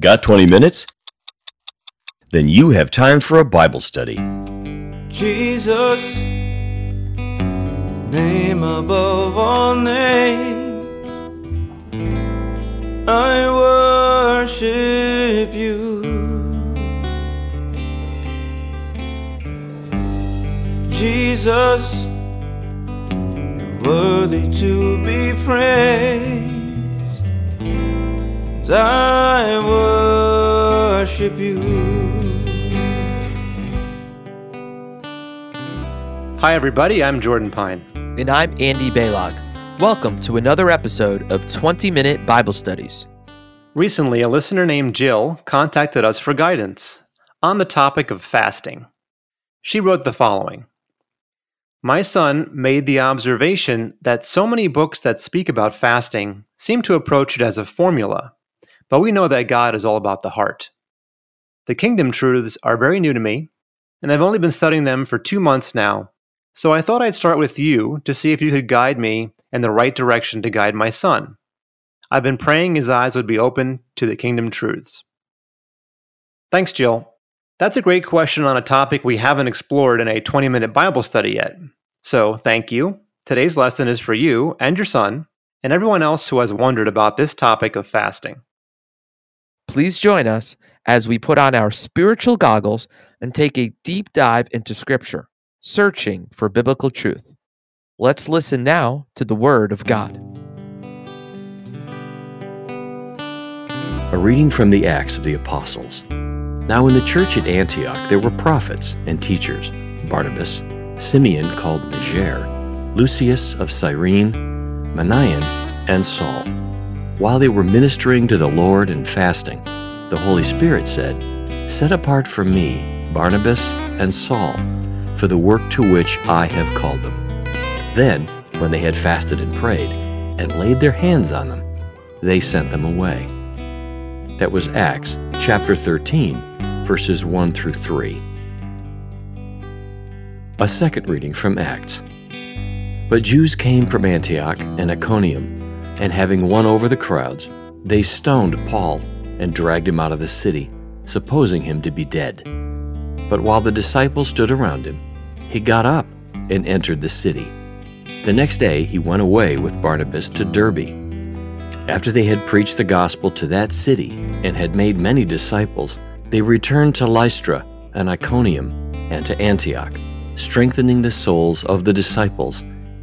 Got 20 minutes? Then you have time for a Bible study. Jesus, name above all names, I worship you. Jesus, worthy to be praised. I worship you. Hi, everybody. I'm Jordan Pine. And I'm Andy Baylog. Welcome to another episode of 20 Minute Bible Studies. Recently, a listener named Jill contacted us for guidance on the topic of fasting. She wrote the following My son made the observation that so many books that speak about fasting seem to approach it as a formula, but we know that God is all about the heart. The kingdom truths are very new to me, and I've only been studying them for two months now, so I thought I'd start with you to see if you could guide me in the right direction to guide my son. I've been praying his eyes would be open to the kingdom truths. Thanks, Jill. That's a great question on a topic we haven't explored in a 20 minute Bible study yet. So, thank you. Today's lesson is for you and your son, and everyone else who has wondered about this topic of fasting. Please join us as we put on our spiritual goggles and take a deep dive into Scripture, searching for biblical truth. Let's listen now to the Word of God. A reading from the Acts of the Apostles. Now, in the church at Antioch, there were prophets and teachers Barnabas, Simeon called Niger, Lucius of Cyrene, Manaen, and Saul. While they were ministering to the Lord and fasting, the Holy Spirit said, Set apart for me Barnabas and Saul for the work to which I have called them. Then, when they had fasted and prayed, and laid their hands on them, they sent them away. That was Acts chapter 13, verses 1 through 3. A second reading from Acts. But Jews came from Antioch and Iconium, and having won over the crowds, they stoned Paul and dragged him out of the city, supposing him to be dead. But while the disciples stood around him, he got up and entered the city. The next day he went away with Barnabas to Derbe. After they had preached the gospel to that city and had made many disciples, they returned to Lystra and Iconium and to Antioch, strengthening the souls of the disciples,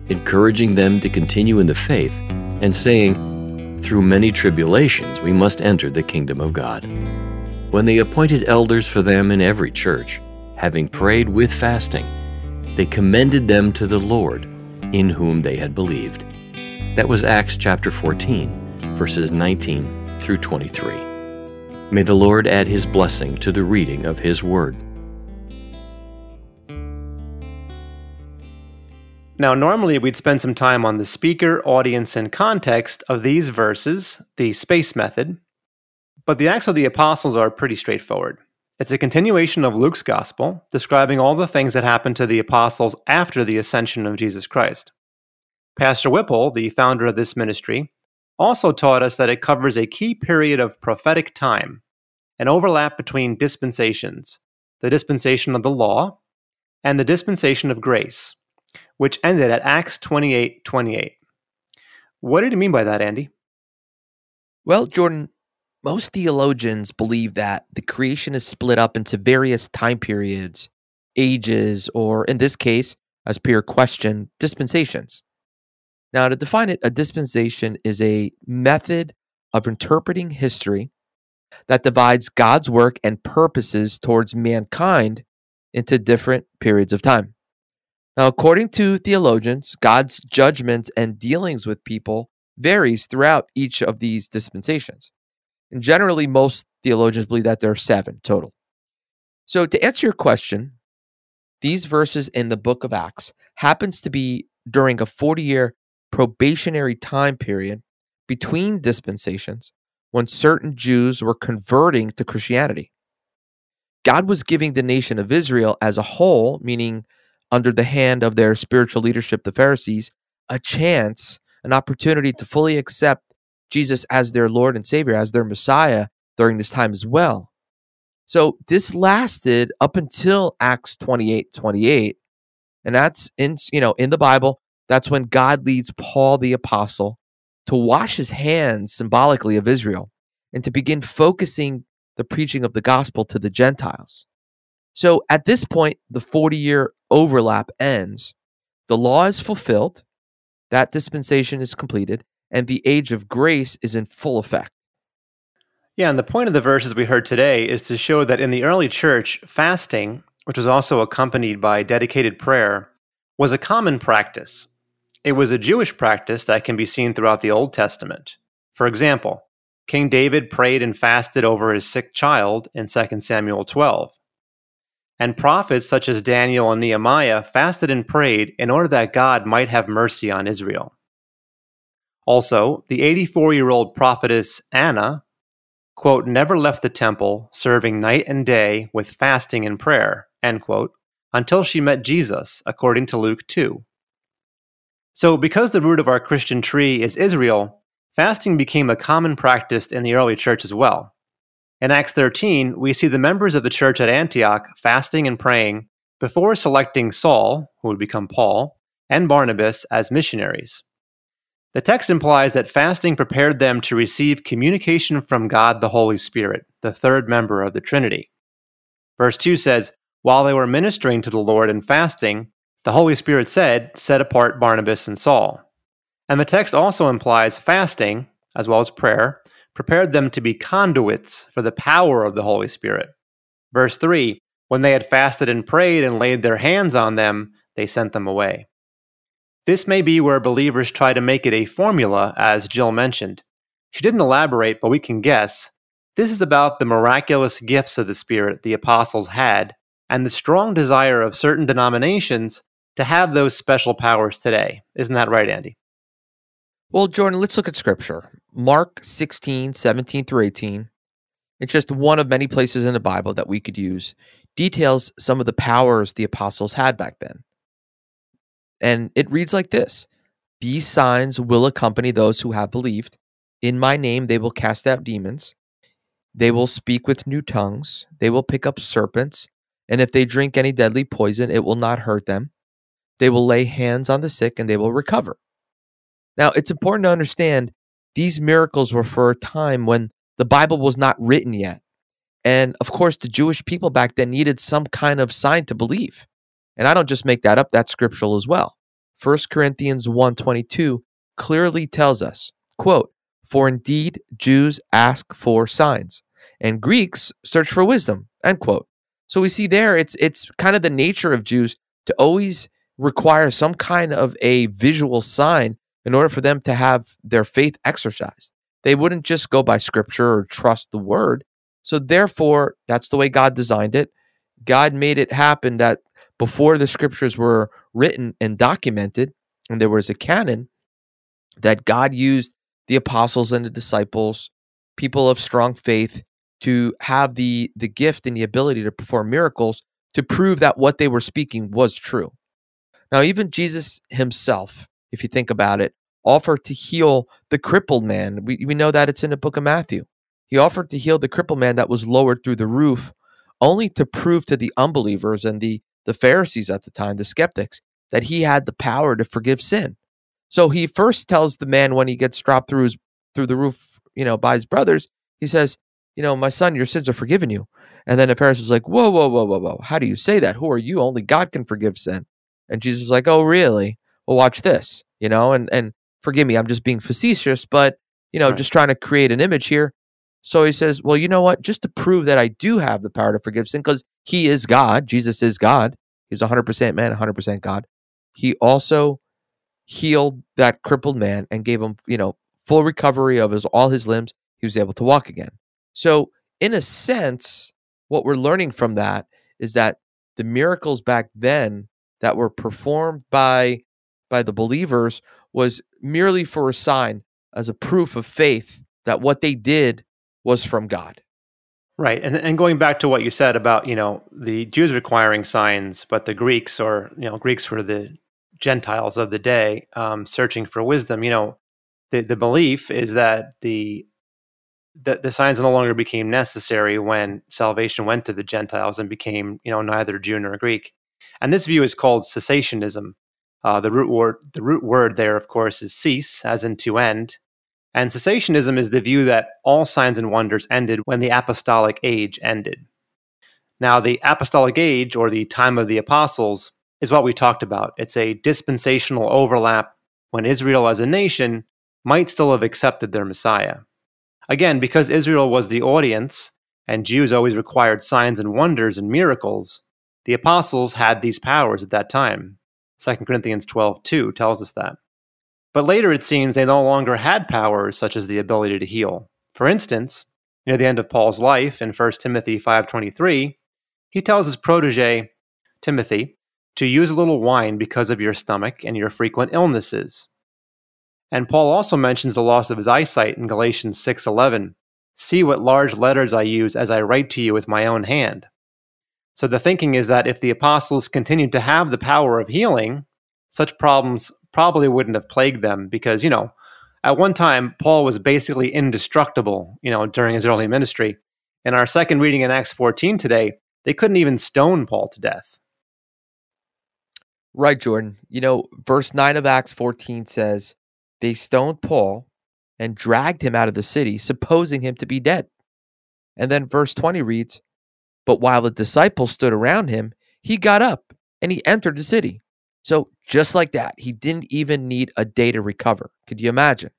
encouraging them to continue in the faith, and saying, Through many tribulations we must enter the kingdom of God. When they appointed elders for them in every church, having prayed with fasting, they commended them to the Lord, in whom they had believed. That was Acts chapter 14, verses 19 through 23. May the Lord add his blessing to the reading of his word. Now, normally we'd spend some time on the speaker, audience, and context of these verses, the space method, but the Acts of the Apostles are pretty straightforward. It's a continuation of Luke's gospel, describing all the things that happened to the apostles after the ascension of Jesus Christ. Pastor Whipple, the founder of this ministry, also taught us that it covers a key period of prophetic time, an overlap between dispensations, the dispensation of the law and the dispensation of grace, which ended at Acts 28 28. What did he mean by that, Andy? Well, Jordan, most theologians believe that the creation is split up into various time periods, ages, or in this case, as Pierre questioned, dispensations. Now, to define it, a dispensation is a method of interpreting history that divides God's work and purposes towards mankind into different periods of time. Now, according to theologians, God's judgments and dealings with people varies throughout each of these dispensations. And generally, most theologians believe that there are seven total. So, to answer your question, these verses in the book of Acts happens to be during a 40 year probationary time period between dispensations when certain Jews were converting to Christianity. God was giving the nation of Israel as a whole, meaning under the hand of their spiritual leadership, the Pharisees, a chance, an opportunity to fully accept Jesus as their Lord and Savior, as their Messiah, during this time as well. So this lasted up until Acts 28 28. And that's in, you know, in the Bible, that's when God leads Paul the apostle to wash his hands symbolically of Israel and to begin focusing the preaching of the gospel to the Gentiles. So at this point, the 40 year overlap ends. The law is fulfilled, that dispensation is completed, and the age of grace is in full effect. Yeah, and the point of the verses we heard today is to show that in the early church, fasting, which was also accompanied by dedicated prayer, was a common practice. It was a Jewish practice that can be seen throughout the Old Testament. For example, King David prayed and fasted over his sick child in 2 Samuel 12. And prophets such as Daniel and Nehemiah fasted and prayed in order that God might have mercy on Israel. Also, the 84 year old prophetess Anna, quote, never left the temple, serving night and day with fasting and prayer, end quote, until she met Jesus, according to Luke 2. So, because the root of our Christian tree is Israel, fasting became a common practice in the early church as well. In Acts 13, we see the members of the church at Antioch fasting and praying before selecting Saul, who would become Paul, and Barnabas as missionaries. The text implies that fasting prepared them to receive communication from God the Holy Spirit, the third member of the Trinity. Verse 2 says, While they were ministering to the Lord and fasting, the Holy Spirit said, Set apart Barnabas and Saul. And the text also implies fasting, as well as prayer, prepared them to be conduits for the power of the Holy Spirit. Verse 3 When they had fasted and prayed and laid their hands on them, they sent them away. This may be where believers try to make it a formula, as Jill mentioned. She didn't elaborate, but we can guess. This is about the miraculous gifts of the Spirit the apostles had, and the strong desire of certain denominations to have those special powers today. Isn't that right, Andy? Well, Jordan, let's look at scripture. Mark 16, 17 through 18. It's just one of many places in the Bible that we could use, details some of the powers the apostles had back then. And it reads like this These signs will accompany those who have believed. In my name, they will cast out demons. They will speak with new tongues. They will pick up serpents. And if they drink any deadly poison, it will not hurt them. They will lay hands on the sick and they will recover. Now, it's important to understand these miracles were for a time when the Bible was not written yet. And of course, the Jewish people back then needed some kind of sign to believe. And I don't just make that up, that's scriptural as well. 1 Corinthians 1:22 clearly tells us, quote, "For indeed Jews ask for signs, and Greeks search for wisdom." End quote. So we see there it's it's kind of the nature of Jews to always require some kind of a visual sign in order for them to have their faith exercised. They wouldn't just go by scripture or trust the word. So, therefore, that's the way God designed it. God made it happen that before the scriptures were written and documented, and there was a canon, that God used the apostles and the disciples, people of strong faith, to have the, the gift and the ability to perform miracles to prove that what they were speaking was true. Now, even Jesus himself, if you think about it, offered to heal the crippled man. We, we know that it's in the book of Matthew. He offered to heal the crippled man that was lowered through the roof, only to prove to the unbelievers and the, the Pharisees at the time, the skeptics, that he had the power to forgive sin. So he first tells the man when he gets dropped through his through the roof, you know, by his brothers, he says, you know, my son, your sins are forgiven you. And then the Pharisees like, whoa, whoa, whoa, whoa, whoa. How do you say that? Who are you? Only God can forgive sin. And Jesus was like, oh, really? Well, watch this, you know, and, and forgive me, I'm just being facetious, but, you know, right. just trying to create an image here. So he says, well, you know what? Just to prove that I do have the power to forgive sin, because he is God, Jesus is God, he's 100% man, 100% God. He also healed that crippled man and gave him, you know, full recovery of his all his limbs. He was able to walk again. So, in a sense, what we're learning from that is that the miracles back then that were performed by by the believers was merely for a sign as a proof of faith that what they did was from God. Right. And and going back to what you said about, you know, the Jews requiring signs, but the Greeks or, you know, Greeks were the Gentiles of the day um, searching for wisdom, you know, the, the belief is that the the, the signs no longer became necessary when salvation went to the Gentiles and became, you know, neither Jew nor Greek. And this view is called cessationism. Uh, the root word, the root word there, of course, is cease, as in to end. And cessationism is the view that all signs and wonders ended when the apostolic age ended. Now, the apostolic age, or the time of the apostles, is what we talked about. It's a dispensational overlap when Israel as a nation might still have accepted their Messiah. Again, because Israel was the audience and Jews always required signs and wonders and miracles, the apostles had these powers at that time. 2 Corinthians 12 2 tells us that. But later it seems they no longer had powers such as the ability to heal. For instance, near the end of Paul's life in 1 Timothy 5:23, he tells his protege Timothy to use a little wine because of your stomach and your frequent illnesses. And Paul also mentions the loss of his eyesight in Galatians 6:11. See what large letters I use as I write to you with my own hand. So the thinking is that if the apostles continued to have the power of healing, such problems probably wouldn't have plagued them because, you know, at one time Paul was basically indestructible, you know, during his early ministry. In our second reading in Acts 14 today, they couldn't even stone Paul to death. Right, Jordan. You know, verse 9 of Acts 14 says, They stoned Paul and dragged him out of the city, supposing him to be dead. And then verse 20 reads, But while the disciples stood around him, he got up and he entered the city. So, just like that, he didn't even need a day to recover. Could you imagine?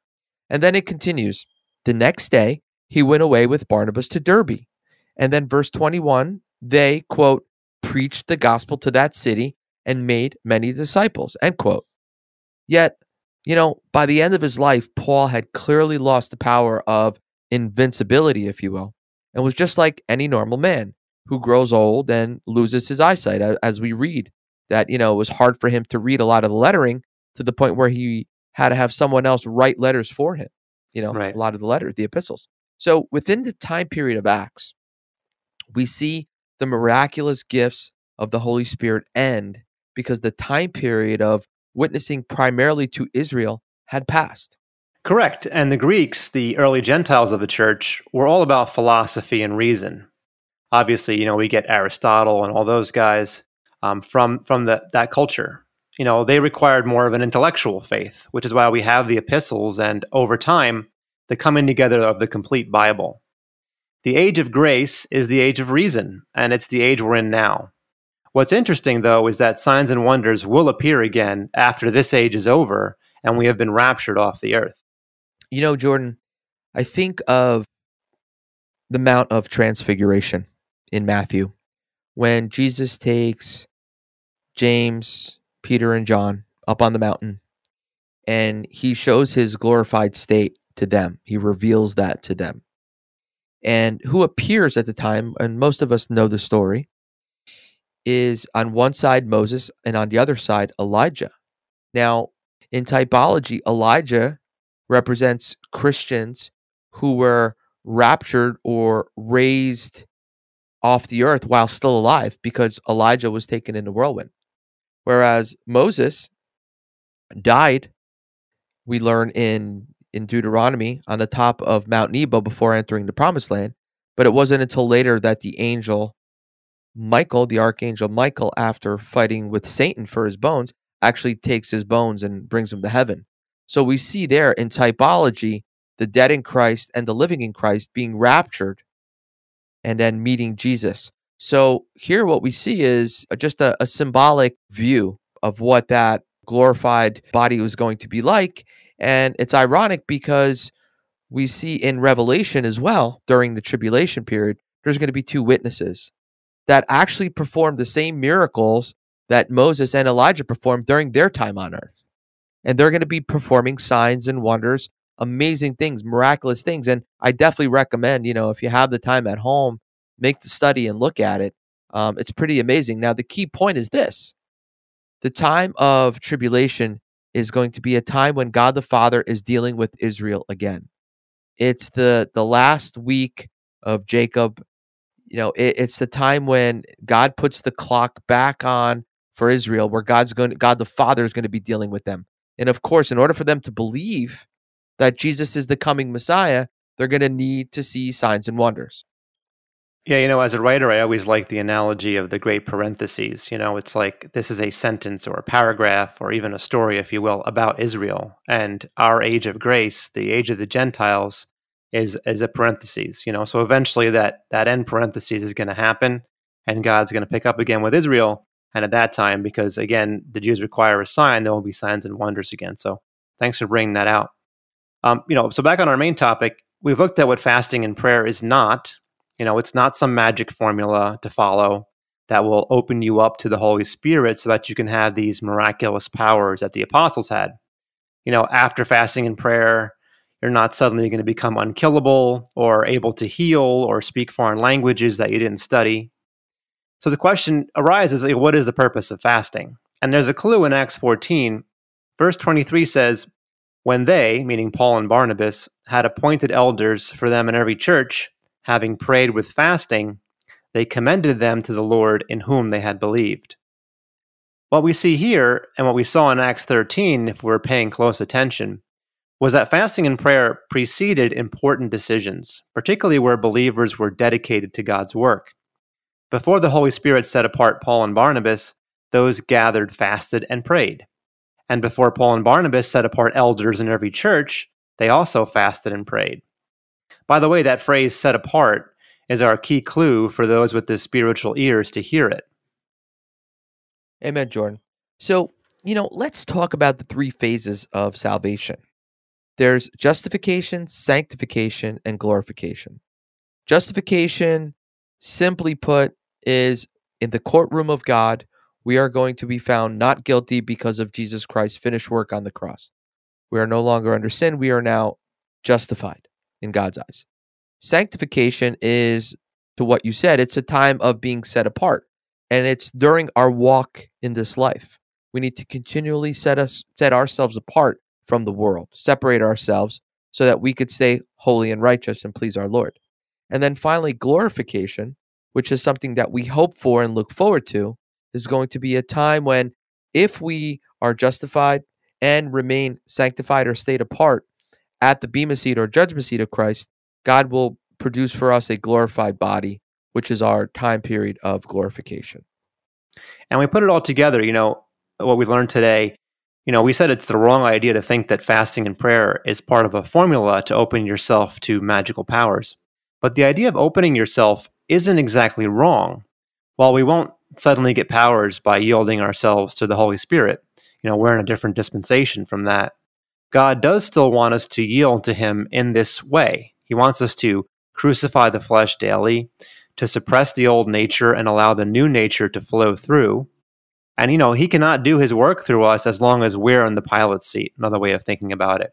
And then it continues The next day, he went away with Barnabas to Derbe. And then verse 21, they, quote, preached the gospel to that city and made many disciples, end quote. Yet, you know, by the end of his life, Paul had clearly lost the power of invincibility, if you will, and was just like any normal man who grows old and loses his eyesight, as we read that, you know, it was hard for him to read a lot of the lettering to the point where he had to have someone else write letters for him, you know, right. a lot of the letters, the epistles. So within the time period of Acts, we see the miraculous gifts of the Holy Spirit end because the time period of witnessing primarily to Israel had passed. Correct. And the Greeks, the early Gentiles of the church, were all about philosophy and reason. Obviously, you know, we get Aristotle and all those guys um, from from the, that culture. You know, they required more of an intellectual faith, which is why we have the epistles and over time, the coming together of the complete Bible. The age of grace is the age of reason, and it's the age we're in now. What's interesting, though, is that signs and wonders will appear again after this age is over and we have been raptured off the earth. You know, Jordan, I think of the Mount of Transfiguration in Matthew when Jesus takes James, Peter, and John up on the mountain and he shows his glorified state to them. He reveals that to them. And who appears at the time, and most of us know the story, is on one side Moses and on the other side Elijah. Now, in typology, Elijah represents Christians who were raptured or raised off the earth while still alive because Elijah was taken in the whirlwind. Whereas Moses died, we learn in, in Deuteronomy on the top of Mount Nebo before entering the promised land. But it wasn't until later that the angel Michael, the archangel Michael, after fighting with Satan for his bones, actually takes his bones and brings them to heaven. So we see there in typology the dead in Christ and the living in Christ being raptured and then meeting Jesus. So here, what we see is uh, just a, a symbolic view of what that glorified body was going to be like. And it's ironic because we see in Revelation as well during the tribulation period, there's going to be two witnesses that actually performed the same miracles that Moses and Elijah performed during their time on earth. And they're going to be performing signs and wonders, amazing things, miraculous things. And I definitely recommend, you know, if you have the time at home, make the study and look at it. Um, it's pretty amazing. Now, the key point is this the time of tribulation is going to be a time when God the Father is dealing with Israel again. It's the, the last week of Jacob you know, it, it's the time when God puts the clock back on for Israel, where God's going, to, God the Father is going to be dealing with them. And of course, in order for them to believe that Jesus is the coming Messiah, they're going to need to see signs and wonders. Yeah, you know, as a writer, I always like the analogy of the great parentheses. You know, it's like this is a sentence or a paragraph or even a story, if you will, about Israel. And our age of grace, the age of the Gentiles, is is a parentheses. You know, so eventually that that end parentheses is going to happen, and God's going to pick up again with Israel. And at that time, because again, the Jews require a sign, there will be signs and wonders again. So thanks for bringing that out. Um, you know, so back on our main topic, we've looked at what fasting and prayer is not you know, it's not some magic formula to follow that will open you up to the Holy Spirit so that you can have these miraculous powers that the apostles had. You know, after fasting and prayer, you're not suddenly going to become unkillable or able to heal or speak foreign languages that you didn't study. So the question arises what is the purpose of fasting? And there's a clue in Acts 14. Verse 23 says, When they, meaning Paul and Barnabas, had appointed elders for them in every church, having prayed with fasting, they commended them to the Lord in whom they had believed. What we see here, and what we saw in Acts 13, if we're paying close attention, was that fasting and prayer preceded important decisions, particularly where believers were dedicated to God's work. Before the Holy Spirit set apart Paul and Barnabas, those gathered fasted and prayed. And before Paul and Barnabas set apart elders in every church, they also fasted and prayed. By the way, that phrase set apart is our key clue for those with the spiritual ears to hear it. Amen, Jordan. So, you know, let's talk about the three phases of salvation there's justification, sanctification, and glorification. Justification, simply put, is in the courtroom of God, we are going to be found not guilty because of Jesus Christ's finished work on the cross. We are no longer under sin. We are now justified in God's eyes. Sanctification is, to what you said, it's a time of being set apart. And it's during our walk in this life. We need to continually set us set ourselves apart from the world, separate ourselves so that we could stay holy and righteous and please our Lord. And then finally, glorification, which is something that we hope for and look forward to, is going to be a time when, if we are justified and remain sanctified or stayed apart, at the Bema seat or judgment seat of Christ, God will produce for us a glorified body, which is our time period of glorification. And we put it all together, you know, what we learned today. You know, we said it's the wrong idea to think that fasting and prayer is part of a formula to open yourself to magical powers. But the idea of opening yourself isn't exactly wrong. While we won't suddenly get powers by yielding ourselves to the Holy Spirit, you know, we're in a different dispensation from that. God does still want us to yield to Him in this way. He wants us to crucify the flesh daily, to suppress the old nature and allow the new nature to flow through. And, you know, He cannot do His work through us as long as we're in the pilot's seat, another way of thinking about it.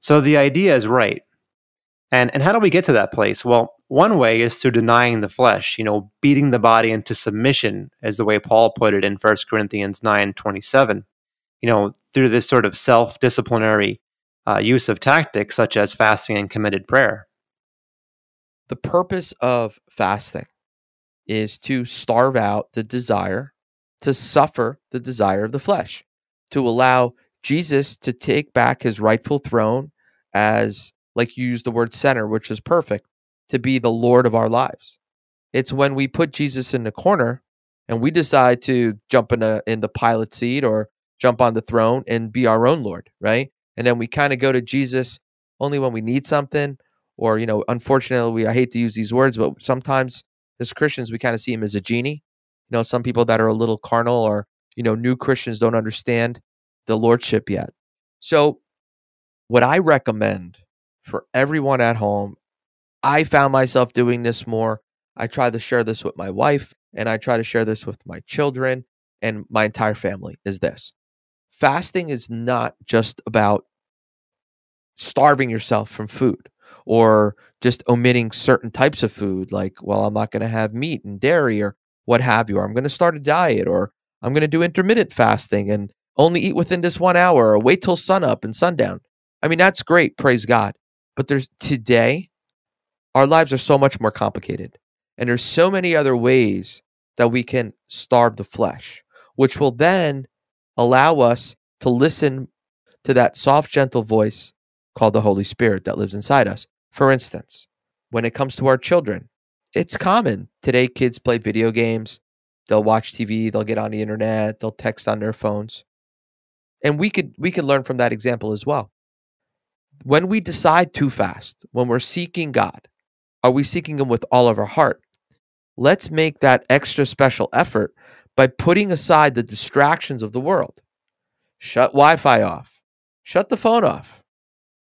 So the idea is right. And, and how do we get to that place? Well, one way is through denying the flesh, you know, beating the body into submission, as the way Paul put it in 1 Corinthians 9 27 you know, through this sort of self disciplinary uh, use of tactics such as fasting and committed prayer. The purpose of fasting is to starve out the desire, to suffer the desire of the flesh, to allow Jesus to take back his rightful throne as, like you use the word center, which is perfect, to be the Lord of our lives. It's when we put Jesus in the corner and we decide to jump in, a, in the pilot seat or jump on the throne and be our own Lord, right? And then we kind of go to Jesus only when we need something, or you know, unfortunately, we I hate to use these words, but sometimes as Christians we kind of see him as a genie. You know, some people that are a little carnal or you know, new Christians don't understand the lordship yet. So, what I recommend for everyone at home, I found myself doing this more. I try to share this with my wife and I try to share this with my children and my entire family is this. Fasting is not just about starving yourself from food or just omitting certain types of food like well i'm not going to have meat and dairy or what have you or i'm going to start a diet or i'm going to do intermittent fasting and only eat within this one hour or wait till sunup and sundown. I mean that's great praise god. But there's today our lives are so much more complicated and there's so many other ways that we can starve the flesh which will then allow us to listen to that soft, gentle voice called the Holy Spirit that lives inside us. For instance, when it comes to our children, it's common today kids play video games, they'll watch TV, they'll get on the internet, they'll text on their phones. And we could we could learn from that example as well. When we decide too fast, when we're seeking God, are we seeking him with all of our heart? Let's make that extra special effort by putting aside the distractions of the world. Shut Wi-Fi off. Shut the phone off.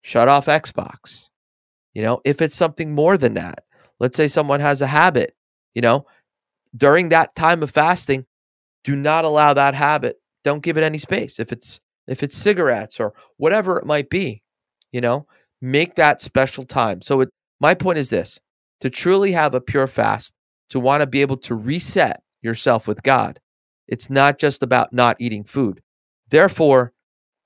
Shut off Xbox. You know, if it's something more than that, let's say someone has a habit, you know, during that time of fasting, do not allow that habit. Don't give it any space. If it's if it's cigarettes or whatever it might be, you know, make that special time. So it, my point is this, to truly have a pure fast, to want to be able to reset yourself with God, it's not just about not eating food. Therefore,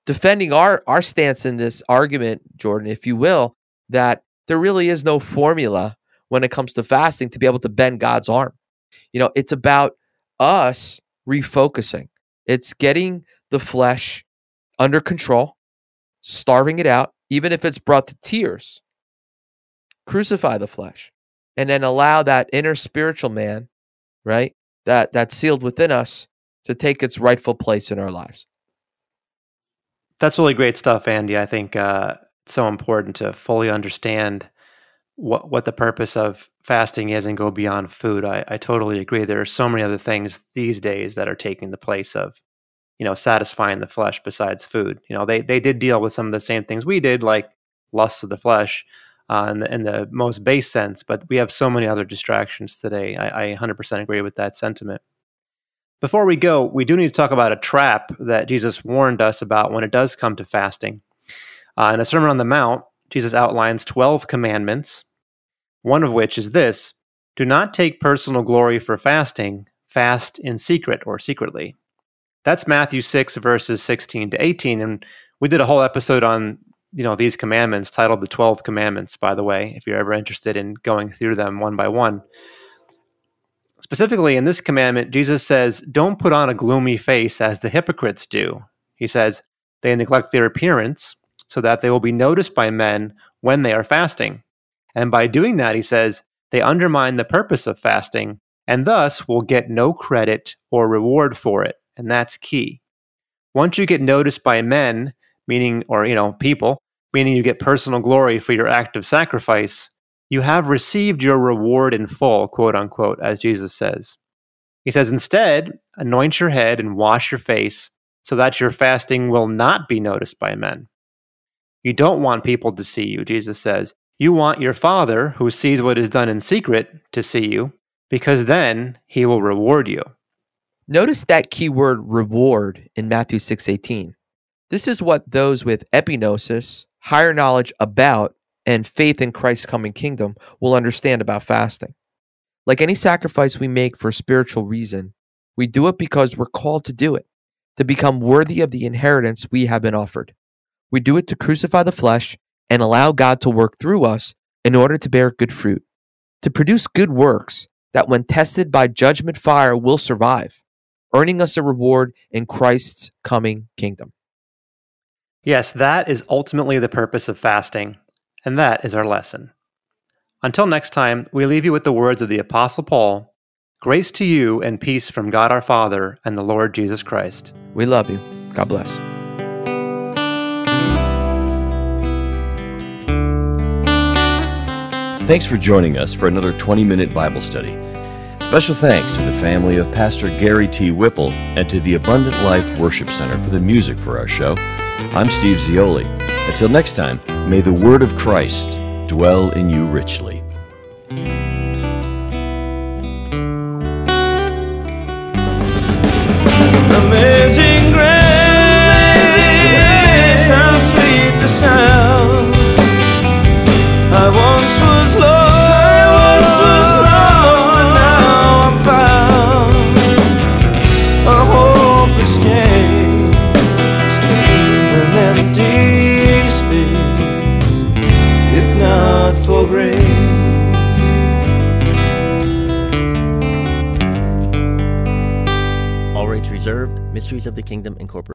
defending our our stance in this argument, Jordan, if you will, that there really is no formula when it comes to fasting to be able to bend God's arm. You know, it's about us refocusing. It's getting the flesh under control, starving it out, even if it's brought to tears. Crucify the flesh and then allow that inner spiritual man, right? That that's sealed within us to take its rightful place in our lives. That's really great stuff, Andy. I think uh, it's so important to fully understand what what the purpose of fasting is and go beyond food. I, I totally agree. There are so many other things these days that are taking the place of, you know, satisfying the flesh besides food. You know, they they did deal with some of the same things we did, like lusts of the flesh, uh, in, the, in the most base sense. But we have so many other distractions today. I, I 100% agree with that sentiment. Before we go, we do need to talk about a trap that Jesus warned us about when it does come to fasting. Uh, in a Sermon on the Mount, Jesus outlines 12 commandments one of which is this do not take personal glory for fasting, fast in secret or secretly. That's Matthew 6, verses 16 to 18. And we did a whole episode on you know these commandments titled the 12 commandments by the way if you're ever interested in going through them one by one specifically in this commandment jesus says don't put on a gloomy face as the hypocrites do he says they neglect their appearance so that they will be noticed by men when they are fasting and by doing that, he says, they undermine the purpose of fasting and thus will get no credit or reward for it. And that's key. Once you get noticed by men, meaning, or, you know, people, meaning you get personal glory for your act of sacrifice, you have received your reward in full, quote unquote, as Jesus says. He says, instead, anoint your head and wash your face so that your fasting will not be noticed by men. You don't want people to see you, Jesus says. You want your Father, who sees what is done in secret, to see you, because then he will reward you. Notice that key word reward in Matthew 6:18. This is what those with epignosis, higher knowledge about and faith in Christ's coming kingdom will understand about fasting. Like any sacrifice we make for a spiritual reason, we do it because we're called to do it, to become worthy of the inheritance we have been offered. We do it to crucify the flesh and allow God to work through us in order to bear good fruit, to produce good works that, when tested by judgment fire, will survive, earning us a reward in Christ's coming kingdom. Yes, that is ultimately the purpose of fasting, and that is our lesson. Until next time, we leave you with the words of the Apostle Paul Grace to you and peace from God our Father and the Lord Jesus Christ. We love you. God bless. Thanks for joining us for another 20 minute Bible study. Special thanks to the family of Pastor Gary T. Whipple and to the Abundant Life Worship Center for the music for our show. I'm Steve Zioli. Until next time, may the word of Christ dwell in you richly. Amazing grace, how sweet the sound. Of the Kingdom Incorporated.